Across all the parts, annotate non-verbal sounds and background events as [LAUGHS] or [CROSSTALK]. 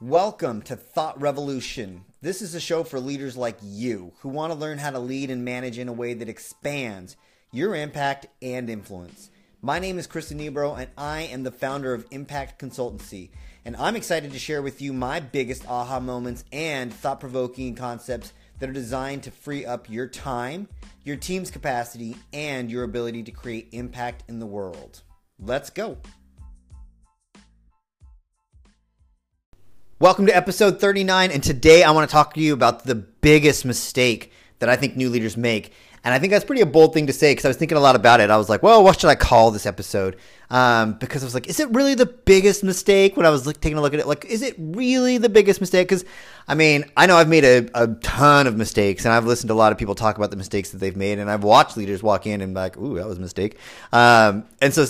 Welcome to Thought Revolution. This is a show for leaders like you who want to learn how to lead and manage in a way that expands your impact and influence. My name is Chris Nebro, and I am the founder of Impact Consultancy. And I'm excited to share with you my biggest aha moments and thought provoking concepts that are designed to free up your time, your team's capacity, and your ability to create impact in the world. Let's go. Welcome to episode 39, and today I want to talk to you about the biggest mistake that I think new leaders make. And I think that's pretty a bold thing to say because I was thinking a lot about it. I was like, well, what should I call this episode? Um, because I was like, is it really the biggest mistake? When I was like, taking a look at it, like, is it really the biggest mistake? Because I mean, I know I've made a, a ton of mistakes, and I've listened to a lot of people talk about the mistakes that they've made, and I've watched leaders walk in and like, ooh, that was a mistake. Um, and so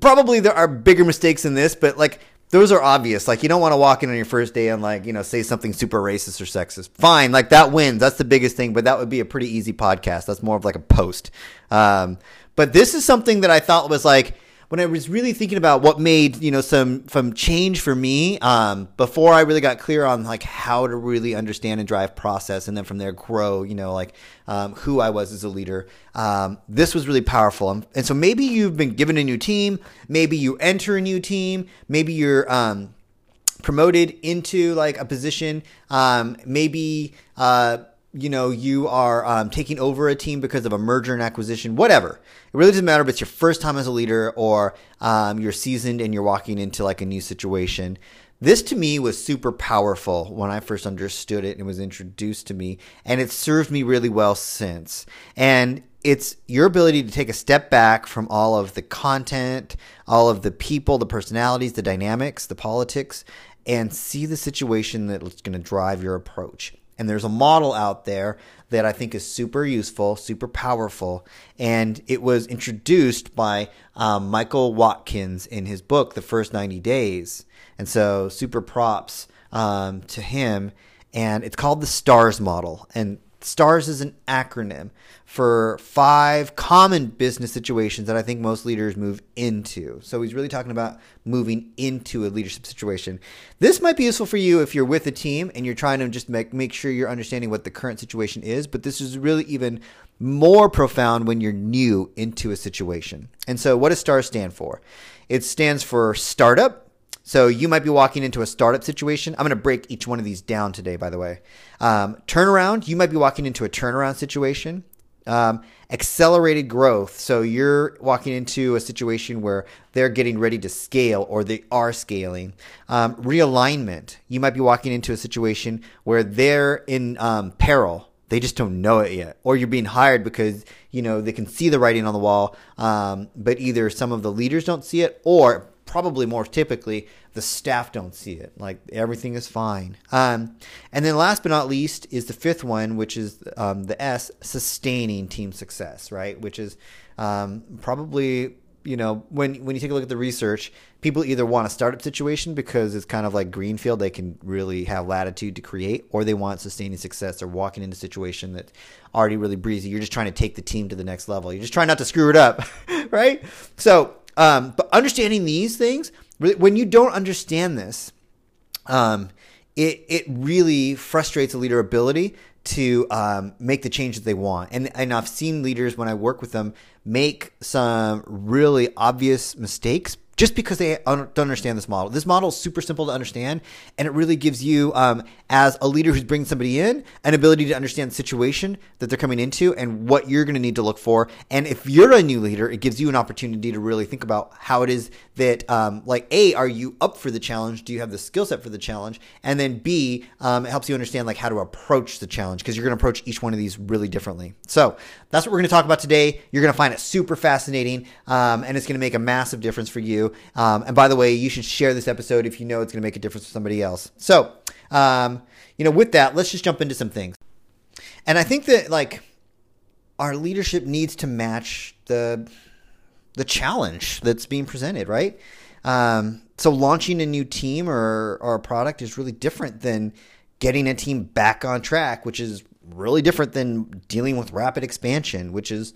probably there are bigger mistakes than this, but like those are obvious. Like you don't want to walk in on your first day and like you know say something super racist or sexist. Fine, like that wins. That's the biggest thing. But that would be a pretty easy podcast. That's more of like a post. Um, but this is something that I thought was like when I was really thinking about what made you know some some change for me um, before I really got clear on like how to really understand and drive process, and then from there grow. You know, like um, who I was as a leader. Um, this was really powerful, and so maybe you've been given a new team, maybe you enter a new team, maybe you're um, promoted into like a position, um, maybe. Uh, you know you are um, taking over a team because of a merger and acquisition whatever. It really doesn't matter if it's your first time as a leader or um, you're seasoned and you're walking into like a new situation. This to me was super powerful when i first understood it and it was introduced to me and it served me really well since. And it's your ability to take a step back from all of the content all of the people the personalities the dynamics the politics and see the situation that's going to drive your approach and there's a model out there that I think is super useful, super powerful. And it was introduced by um, Michael Watkins in his book, The First 90 Days. And so, super props um, to him. And it's called the STARS model. And STARS is an acronym for five common business situations that I think most leaders move into. So he's really talking about moving into a leadership situation. This might be useful for you if you're with a team and you're trying to just make, make sure you're understanding what the current situation is, but this is really even more profound when you're new into a situation. And so what does STARS stand for? It stands for startup, so you might be walking into a startup situation. I'm going to break each one of these down today, by the way. Um, turnaround, you might be walking into a turnaround situation. Um, accelerated growth. So you're walking into a situation where they're getting ready to scale or they are scaling. Um, realignment, you might be walking into a situation where they're in um, peril. They just don't know it yet, or you're being hired because you know they can see the writing on the wall, um, but either some of the leaders don't see it, or probably more typically, the staff don't see it. Like everything is fine. Um, and then last but not least is the fifth one, which is um, the S, sustaining team success, right? Which is um, probably you know when when you take a look at the research, people either want a startup situation because it's kind of like greenfield, they can really have latitude to create, or they want sustaining success. They're walking into a situation that's already really breezy. You're just trying to take the team to the next level. You're just trying not to screw it up, [LAUGHS] right? So um, but understanding these things, when you don't understand this, um, it it really frustrates a leader ability to um, make the change that they want. And and I've seen leaders when I work with them make some really obvious mistakes just because they don't understand this model. This model is super simple to understand, and it really gives you, um, as a leader who's bringing somebody in, an ability to understand the situation that they're coming into and what you're going to need to look for. And if you're a new leader, it gives you an opportunity to really think about how it is that, um, like, A, are you up for the challenge? Do you have the skill set for the challenge? And then B, um, it helps you understand like how to approach the challenge because you're going to approach each one of these really differently. So that's what we're going to talk about today. You're going to find it super fascinating, um, and it's going to make a massive difference for you. Um, and by the way, you should share this episode if you know it's going to make a difference for somebody else. So, um, you know, with that, let's just jump into some things. And I think that like our leadership needs to match the the challenge that's being presented, right? Um, so launching a new team or, or a product is really different than getting a team back on track, which is really different than dealing with rapid expansion, which is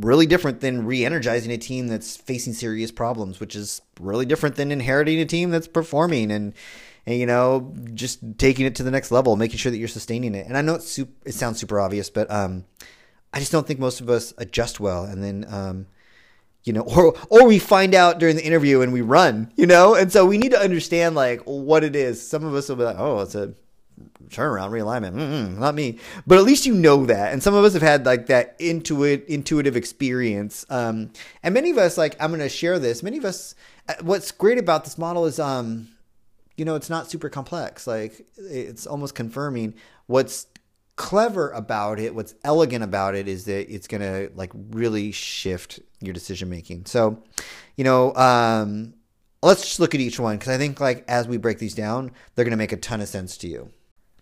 really different than re-energizing a team that's facing serious problems, which is really different than inheriting a team that's performing and and you know just taking it to the next level, making sure that you're sustaining it. And I know it's super, it sounds super obvious, but um, I just don't think most of us adjust well, and then um, you know, [LAUGHS] or or we find out during the interview and we run, you know, and so we need to understand like what it is. Some of us will be like, oh, it's a turnaround realignment Mm-mm, not me. But at least you know that. And some of us have had like that intuit intuitive experience. Um, and many of us like i'm going to share this many of us uh, what's great about this model is um you know it's not super complex. Like it's almost confirming. What's clever about it what's elegant about it is that it's going to like really shift your decision making so you know um let's just look at each one because i think like as we break these down they're going to make a ton of sense to you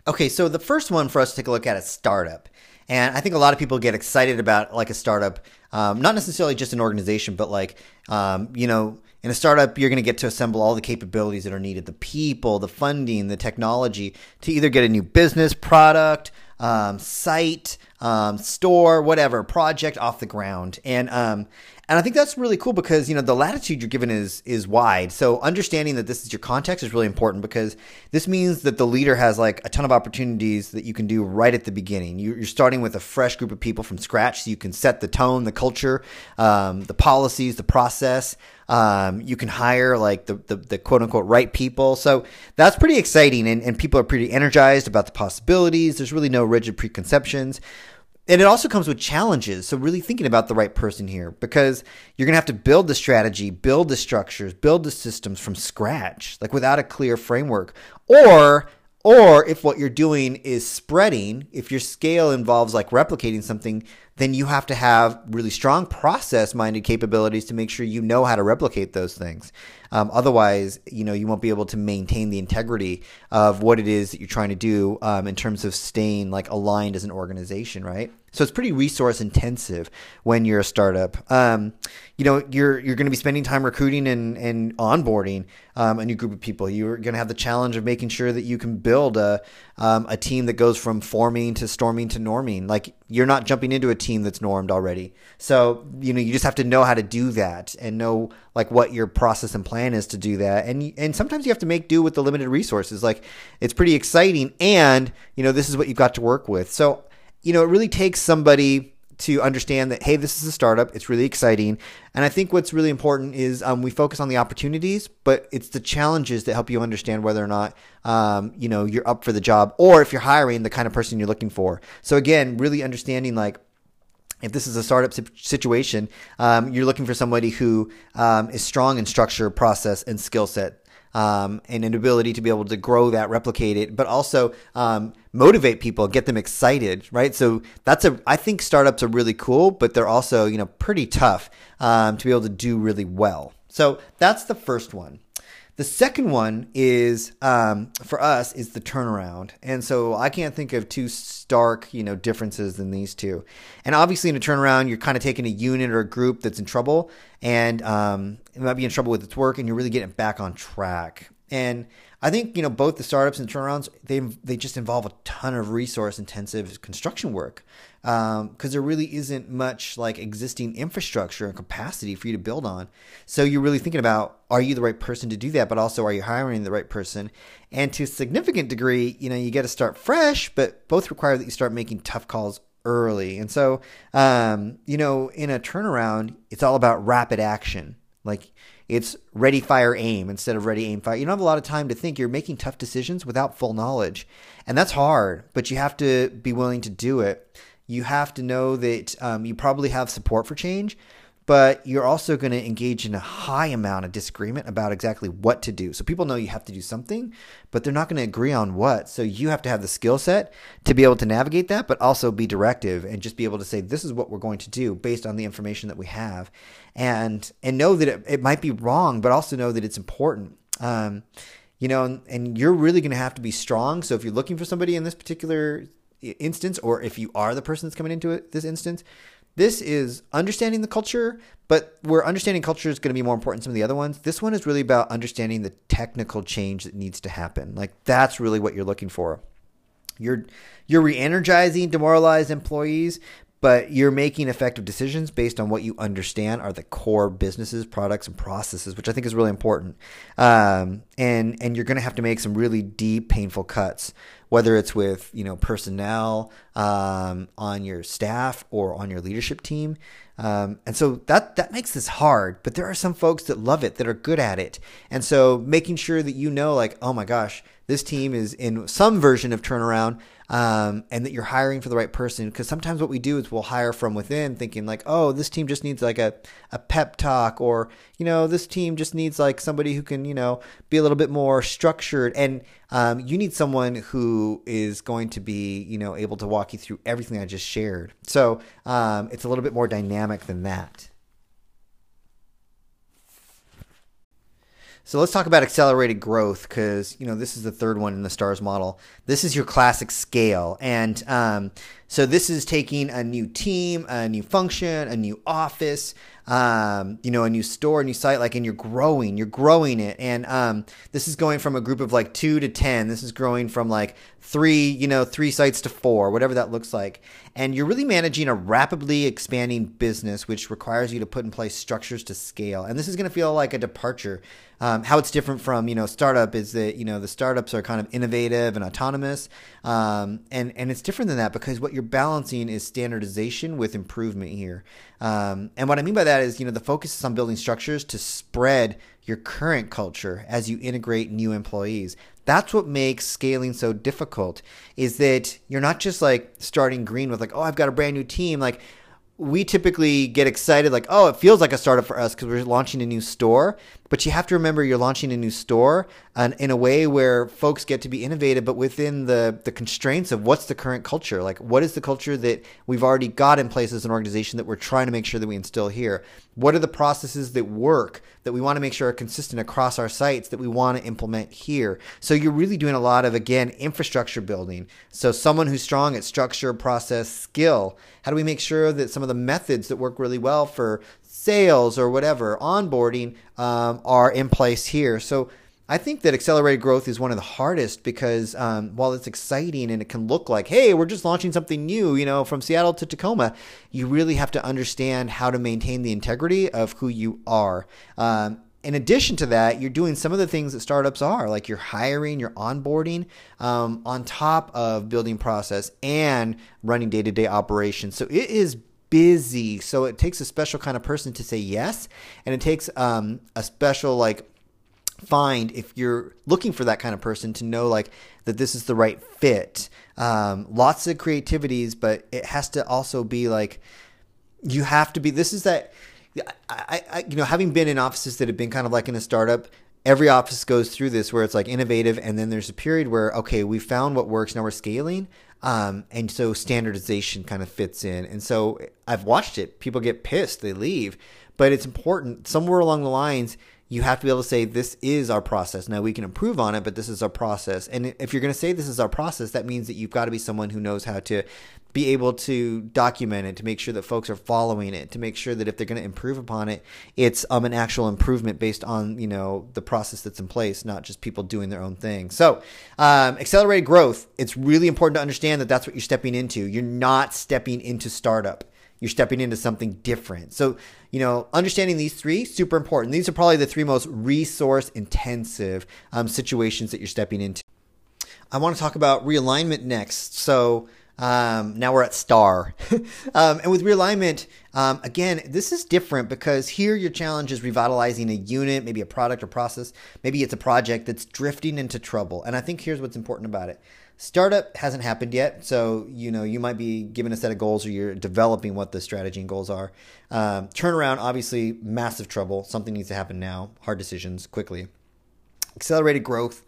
Okay, so the first one for us to take a look at is startup. And I think a lot of people get excited about like a startup, um, not necessarily just an organization, but like, um, you know, in a startup, you're going to get to assemble all the capabilities that are needed the people, the funding, the technology to either get a new business, product, um, site, um, store, whatever, project off the ground. And, um, and I think that's really cool because you know the latitude you're given is is wide. So understanding that this is your context is really important because this means that the leader has like a ton of opportunities that you can do right at the beginning. You're starting with a fresh group of people from scratch, so you can set the tone, the culture, um, the policies, the process. Um, you can hire like the, the, the, quote unquote right people. So that's pretty exciting, and, and people are pretty energized about the possibilities. There's really no rigid preconceptions and it also comes with challenges. So really thinking about the right person here because you're going to have to build the strategy, build the structures, build the systems from scratch, like without a clear framework. Or or if what you're doing is spreading, if your scale involves like replicating something, then you have to have really strong process minded capabilities to make sure you know how to replicate those things. Um, otherwise, you know, you won't be able to maintain the integrity of what it is that you're trying to do um, in terms of staying like aligned as an organization, right? So it's pretty resource intensive when you're a startup. Um, you know, you're you're going to be spending time recruiting and and onboarding um, a new group of people. You're going to have the challenge of making sure that you can build a um, a team that goes from forming to storming to norming. Like you're not jumping into a team that's normed already. So you know, you just have to know how to do that and know like what your process and plan is to do that. And and sometimes you have to make do with the limited resources. Like it's pretty exciting, and you know, this is what you've got to work with. So you know, it really takes somebody to understand that hey this is a startup it's really exciting. And i think what's really important is um, we focus on the opportunities but it's the challenges that help you understand whether or not um, you know you're up for the job or if you're hiring the kind of person you're looking for. So again really understanding like if this is a startup situation, um, you're looking for somebody who um, is strong in structure, process, and skill set um, and an ability to be able to grow that, replicate it, but also um, motivate people, get them excited, right? So that's a, I think startups are really cool, but they're also, you know, pretty tough um, to be able to do really well. So that's the first one. The second one is um, for us is the turnaround, and so I can't think of two stark, you know, differences than these two. And obviously, in a turnaround, you're kind of taking a unit or a group that's in trouble, and um, it might be in trouble with its work, and you're really getting it back on track. And I think you know both the startups and turnarounds they they just involve a ton of resource intensive construction work because um, there really isn't much like existing infrastructure and capacity for you to build on. So you're really thinking about are you the right person to do that, but also are you hiring the right person? And to a significant degree, you know, you got to start fresh, but both require that you start making tough calls early. And so, um, you know, in a turnaround, it's all about rapid action. Like it's ready, fire, aim instead of ready, aim, fire. You don't have a lot of time to think. You're making tough decisions without full knowledge. And that's hard, but you have to be willing to do it. You have to know that um, you probably have support for change, but you're also going to engage in a high amount of disagreement about exactly what to do. So people know you have to do something, but they're not going to agree on what. So you have to have the skill set to be able to navigate that, but also be directive and just be able to say, this is what we're going to do based on the information that we have. And, and know that it, it might be wrong, but also know that it's important. Um, you know, and, and you're really going to have to be strong. So if you're looking for somebody in this particular instance, or if you are the person that's coming into it, this instance, this is understanding the culture, but where understanding culture is going to be more important than some of the other ones, this one is really about understanding the technical change that needs to happen. Like that's really what you're looking for. You're you're re-energizing demoralized employees, but you're making effective decisions based on what you understand are the core businesses, products, and processes, which I think is really important. Um, and and you're going to have to make some really deep, painful cuts, whether it's with you know personnel um, on your staff or on your leadership team. Um, and so that that makes this hard. But there are some folks that love it, that are good at it, and so making sure that you know, like, oh my gosh, this team is in some version of turnaround um, and that you're hiring for the right person. Because sometimes what we do is we'll hire from within, thinking like, oh, this team just needs like a, a pep talk, or you know, this team just needs like somebody who can you know be little bit more structured. And um, you need someone who is going to be you know able to walk you through everything I just shared. So um, it's a little bit more dynamic than that. So let's talk about accelerated growth because you know this is the third one in the stars model. This is your classic scale, and um, so this is taking a new team, a new function, a new office, um, you know, a new store, a new site, like, and you're growing, you're growing it. And um, this is going from a group of like two to 10. This is growing from like three, you know, three sites to four, whatever that looks like. And you're really managing a rapidly expanding business, which requires you to put in place structures to scale. And this is going to feel like a departure. Um, how it's different from, you know, startup is that, you know, the startups are kind of innovative and autonomous. Um, and, and it's different than that because what you're balancing is standardization with improvement here. Um, and what I mean by that is, you know, the focus is on building structures to spread your current culture as you integrate new employees. That's what makes scaling so difficult is that you're not just like starting green with like, oh, I've got a brand new team. Like we typically get excited like, oh, it feels like a startup for us because we're launching a new store. But you have to remember you're launching a new store and in a way where folks get to be innovative, but within the, the constraints of what's the current culture. Like, what is the culture that we've already got in place as an organization that we're trying to make sure that we instill here? What are the processes that work that we want to make sure are consistent across our sites that we want to implement here? So you're really doing a lot of, again, infrastructure building. So someone who's strong at structure, process, skill. How do we make sure that some of the methods that work really well for sales or whatever, onboarding, um, are in place here. So I think that accelerated growth is one of the hardest because um, while it's exciting and it can look like, hey, we're just launching something new, you know, from Seattle to Tacoma, you really have to understand how to maintain the integrity of who you are. Um, in addition to that, you're doing some of the things that startups are, like you're hiring, you're onboarding, um, on top of building process and running day to day operations. So it is busy. So it takes a special kind of person to say yes, and it takes um, a special like find if you're looking for that kind of person to know like that this is the right fit. Um, lots of creativities, but it has to also be like you have to be. This is that. I, I, you know, having been in offices that have been kind of like in a startup, every office goes through this where it's like innovative, and then there's a period where okay, we found what works, now we're scaling. Um, and so standardization kind of fits in. And so I've watched it. People get pissed, they leave. But it's important somewhere along the lines, you have to be able to say, this is our process. Now we can improve on it, but this is our process. And if you're going to say this is our process, that means that you've got to be someone who knows how to be able to document it, to make sure that folks are following it, to make sure that if they're going to improve upon it, it's um, an actual improvement based on you know the process that's in place, not just people doing their own thing. So, um, accelerated growth. It's really important to understand that that's what you're stepping into. You're not stepping into startup. You're stepping into something different. So, you know, understanding these three super important. These are probably the three most resource intensive um, situations that you're stepping into. I want to talk about realignment next. So um, now we're at star. [LAUGHS] um, and with realignment, um, again, this is different because here your challenge is revitalizing a unit, maybe a product or process. Maybe it's a project that's drifting into trouble. And I think here's what's important about it. Startup hasn't happened yet, so you know you might be given a set of goals, or you're developing what the strategy and goals are. Um, turnaround, obviously, massive trouble. Something needs to happen now. Hard decisions quickly. Accelerated growth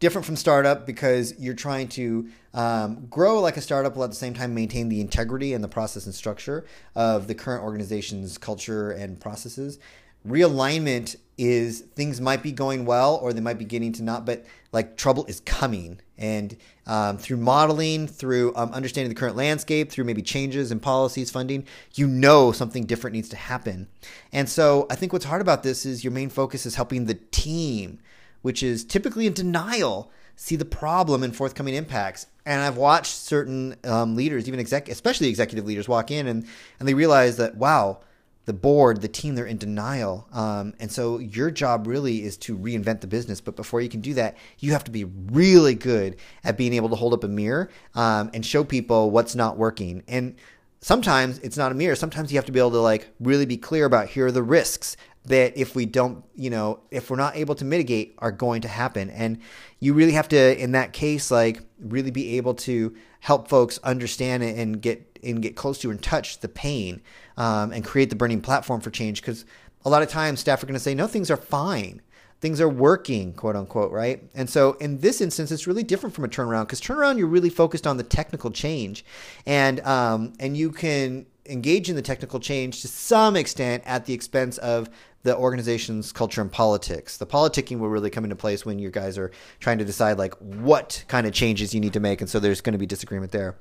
different from startup because you're trying to um, grow like a startup while at the same time maintain the integrity and the process and structure of the current organization's culture and processes. Realignment is things might be going well or they might be getting to not, but like trouble is coming. And um, through modeling, through um, understanding the current landscape, through maybe changes in policies, funding, you know something different needs to happen. And so I think what's hard about this is your main focus is helping the team which is typically in denial, see the problem and forthcoming impacts. And I've watched certain um, leaders, even exec, especially executive leaders, walk in and, and they realize that, wow, the board, the team, they're in denial. Um, and so your job really is to reinvent the business. But before you can do that, you have to be really good at being able to hold up a mirror um, and show people what's not working. And sometimes it's not a mirror. Sometimes you have to be able to like really be clear about here are the risks that if we don't, you know, if we're not able to mitigate are going to happen. And you really have to, in that case, like really be able to help folks understand it and get and get close to and touch the pain um, and create the burning platform for change. Because a lot of times staff are going to say, no, things are fine. Things are working, quote unquote, right? And so in this instance, it's really different from a turnaround because turnaround, you're really focused on the technical change, and um, and you can engage in the technical change to some extent at the expense of the organization's culture and politics. The politicking will really come into place when you guys are trying to decide like what kind of changes you need to make, and so there's going to be disagreement there.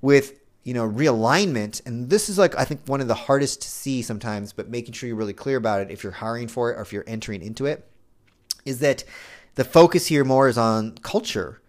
With you know, realignment. And this is like, I think, one of the hardest to see sometimes, but making sure you're really clear about it if you're hiring for it or if you're entering into it, is that the focus here more is on culture.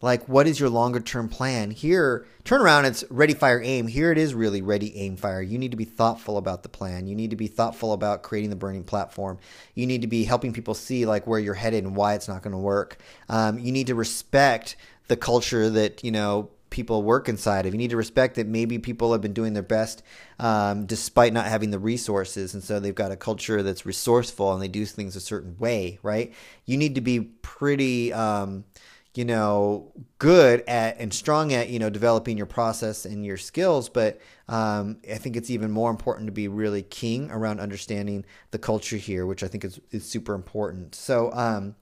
Like, what is your longer term plan? Here, turn around, it's ready, fire, aim. Here it is really ready, aim, fire. You need to be thoughtful about the plan. You need to be thoughtful about creating the burning platform. You need to be helping people see like where you're headed and why it's not going to work. Um, you need to respect the culture that, you know, people work inside of. You need to respect that maybe people have been doing their best um, despite not having the resources. And so they've got a culture that's resourceful and they do things a certain way, right? You need to be pretty. Um, you know, good at and strong at, you know, developing your process and your skills. But um, I think it's even more important to be really keen around understanding the culture here, which I think is, is super important. So, um,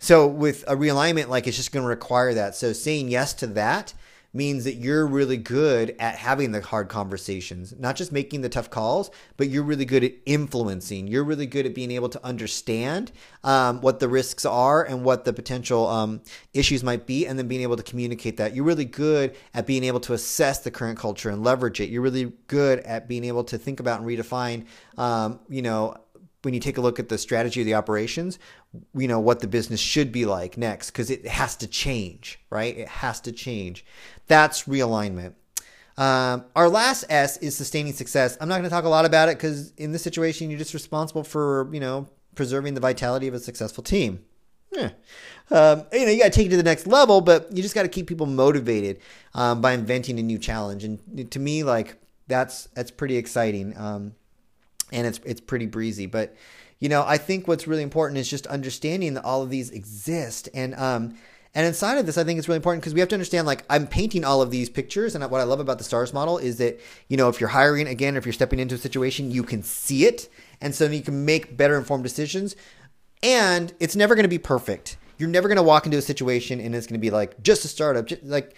so with a realignment, like it's just going to require that. So saying yes to that means that you're really good at having the hard conversations, not just making the tough calls, but you're really good at influencing. You're really good at being able to understand um, what the risks are and what the potential um, issues might be, and then being able to communicate that. You're really good at being able to assess the current culture and leverage it. You're really good at being able to think about and redefine, um, you know, when you take a look at the strategy of the operations, you know what the business should be like next because it has to change, right? It has to change. That's realignment. Um, our last S is sustaining success. I'm not going to talk a lot about it because in this situation, you're just responsible for you know preserving the vitality of a successful team. Yeah. Um, you know, you got to take it to the next level, but you just got to keep people motivated um, by inventing a new challenge. And to me, like that's that's pretty exciting. Um, and it's it's pretty breezy. But you know, I think what's really important is just understanding that all of these exist, and um, and inside of this, I think it's really important because we have to understand. Like, I'm painting all of these pictures, and what I love about the stars model is that you know, if you're hiring again, if you're stepping into a situation, you can see it, and so you can make better informed decisions. And it's never going to be perfect. You're never going to walk into a situation and it's going to be like just a startup. Just, like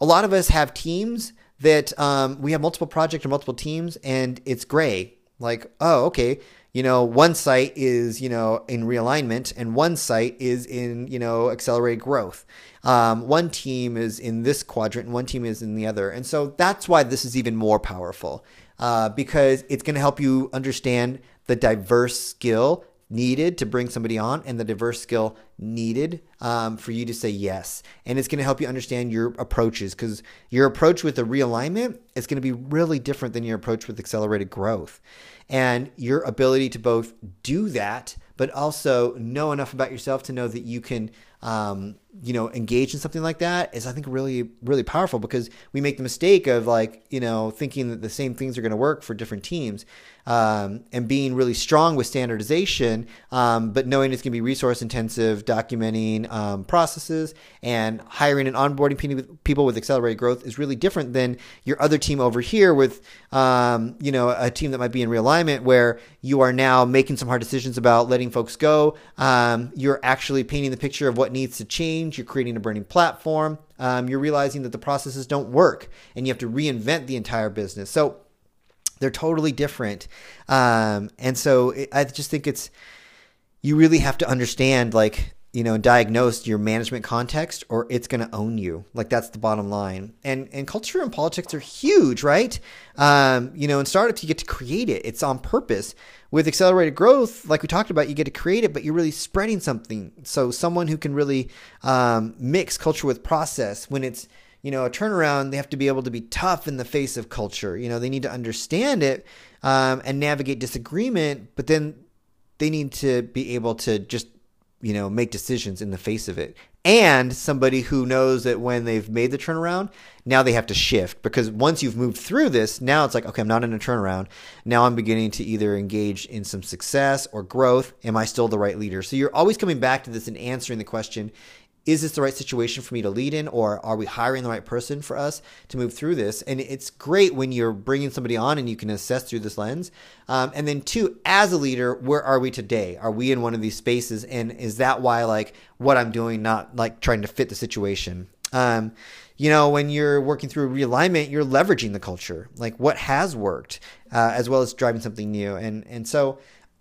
a lot of us have teams that um, we have multiple projects or multiple teams, and it's gray like, oh, okay, you know, one site is, you know, in realignment and one site is in, you know, accelerated growth. Um, one team is in this quadrant and one team is in the other. And so that's why this is even more powerful uh, because it's going to help you understand the diverse skill needed to bring somebody on and the diverse skill needed um, for you to say yes. And it's going to help you understand your approaches because your approach with the realignment is going to be really different than your approach with accelerated growth. And your ability to both do that, but also know enough about yourself to know that you can um, you know, engage in something like that is, I think, really, really powerful because we make the mistake of like, you know, thinking that the same things are going to work for different teams um, and being really strong with standardization, um, but knowing it's going to be resource intensive, documenting um, processes and hiring and onboarding people with accelerated growth is really different than your other team over here with, um, you know, a team that might be in realignment where you are now making some hard decisions about letting folks go. Um, you're actually painting the picture of what needs to change. You're creating a burning platform. Um, you're realizing that the processes don't work and you have to reinvent the entire business. So they're totally different. Um, and so it, I just think it's, you really have to understand like you know, diagnose your management context or it's going to own you. Like that's the bottom line. And and culture and politics are huge, right? Um, you know, in startups you get to create it. It's on purpose. With accelerated growth, like we talked about, you get to create it, but you're really spreading something. So someone who can really um, mix culture with process when it's you know, a turnaround, they have to be able to be tough in the face of culture. You know, they need to understand it um, and navigate disagreement, but then they need to be able to just you know, make decisions in the face of it. And somebody who knows that when they've made the turnaround, now they have to shift because once you've moved through this, now it's like, okay, I'm not in a turnaround. Now I'm beginning to either engage in some success or growth. Am I still the right leader? So you're always coming back to this and answering the question is this the right situation for me to lead in or are we hiring the right person for us to move through this? And it's great when you're bringing somebody on and you can assess through this lens. Um, and then two as a leader where are we today? Are we in one of these spaces? And is that why like what i'm doing not like trying to fit the situation? Um, you know when you're working through realignment you're leveraging the culture. Like what has worked uh, as well as driving something new. And and so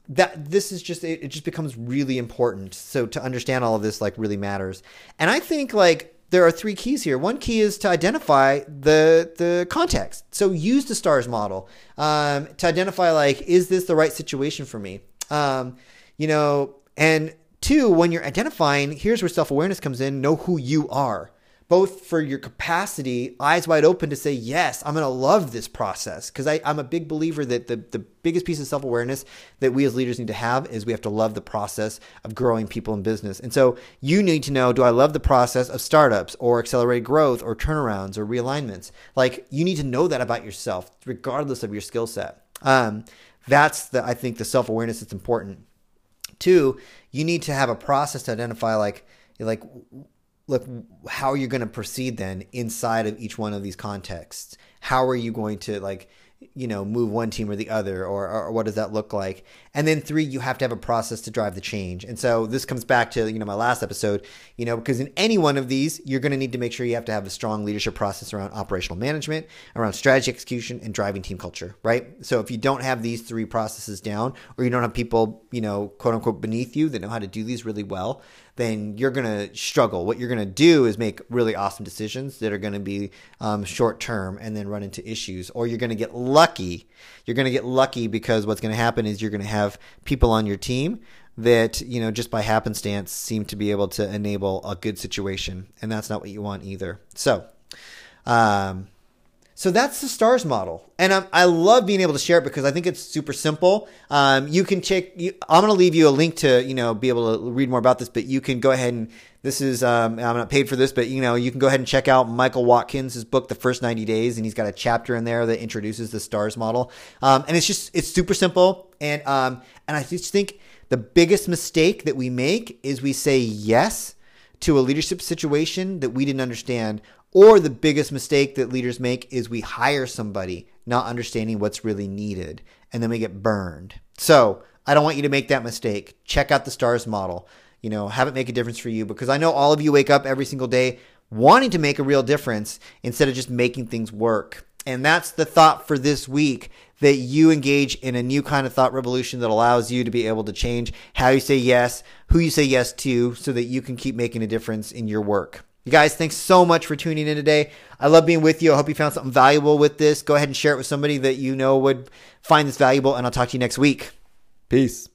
that this is just it, it just becomes really important. So to understand all of this like really matters. And i think like there are three keys here. One key is to identify the the context. So use the stars model um, to identify like is this the right situation for me? Um, you know and two when you're identifying here's where self-awareness comes in know who you are both for your capacity, eyes wide open to say, yes, I'm going to love this process. Because I'm a big believer that the, the biggest piece of self awareness that we as leaders need to have is we have to love the process of growing people in business. And so you need to know do I love the process of startups or accelerated growth or turnarounds or realignments? Like you need to know that about yourself, regardless of your skill set. Um, that's the, I think, the self awareness that's important. Two, you need to have a process to identify like, like look how are you going to proceed then inside of each one of these contexts? How are you going to like you know move one team or the other or, or what does that look like and then three you have to have a process to drive the change and so this comes back to you know my last episode you know because in any one of these you're going to need to make sure you have to have a strong leadership process around operational management around strategy execution and driving team culture right so if you don't have these three processes down or you don't have people you know quote unquote beneath you that know how to do these really well then you're going to struggle. What you're going to do is make really awesome decisions that are going to be um, short term and then run into issues. Or you're going to get lucky. You're going to get lucky because what's going to happen is you're going to have people on your team that, you know, just by happenstance seem to be able to enable a good situation. And that's not what you want either. So, um, so that's the stars model, and I'm, i love being able to share it because I think it's super simple. Um, you can check. You, I'm going to leave you a link to you know be able to read more about this, but you can go ahead and this is um, I'm not paid for this, but you know you can go ahead and check out Michael Watkins' book, The First 90 Days, and he's got a chapter in there that introduces the stars model, um, and it's just it's super simple, and um, and I just think the biggest mistake that we make is we say yes to a leadership situation that we didn't understand or the biggest mistake that leaders make is we hire somebody not understanding what's really needed and then we get burned. So I don't want you to make that mistake. Check out the STARS model. You know, have it make a difference for you because I know all of you wake up every single day wanting to make a real difference instead of just making things work. And that's the thought for this week that you engage in a new kind of thought revolution that allows you to be able to change how you say yes, who you say yes to, so that you can keep making a difference in your work. You guys, thanks so much for tuning in today. I love being with you. I hope you found something valuable with this. Go ahead and share it with somebody that you know would find this valuable, and I'll talk to you next week. Peace.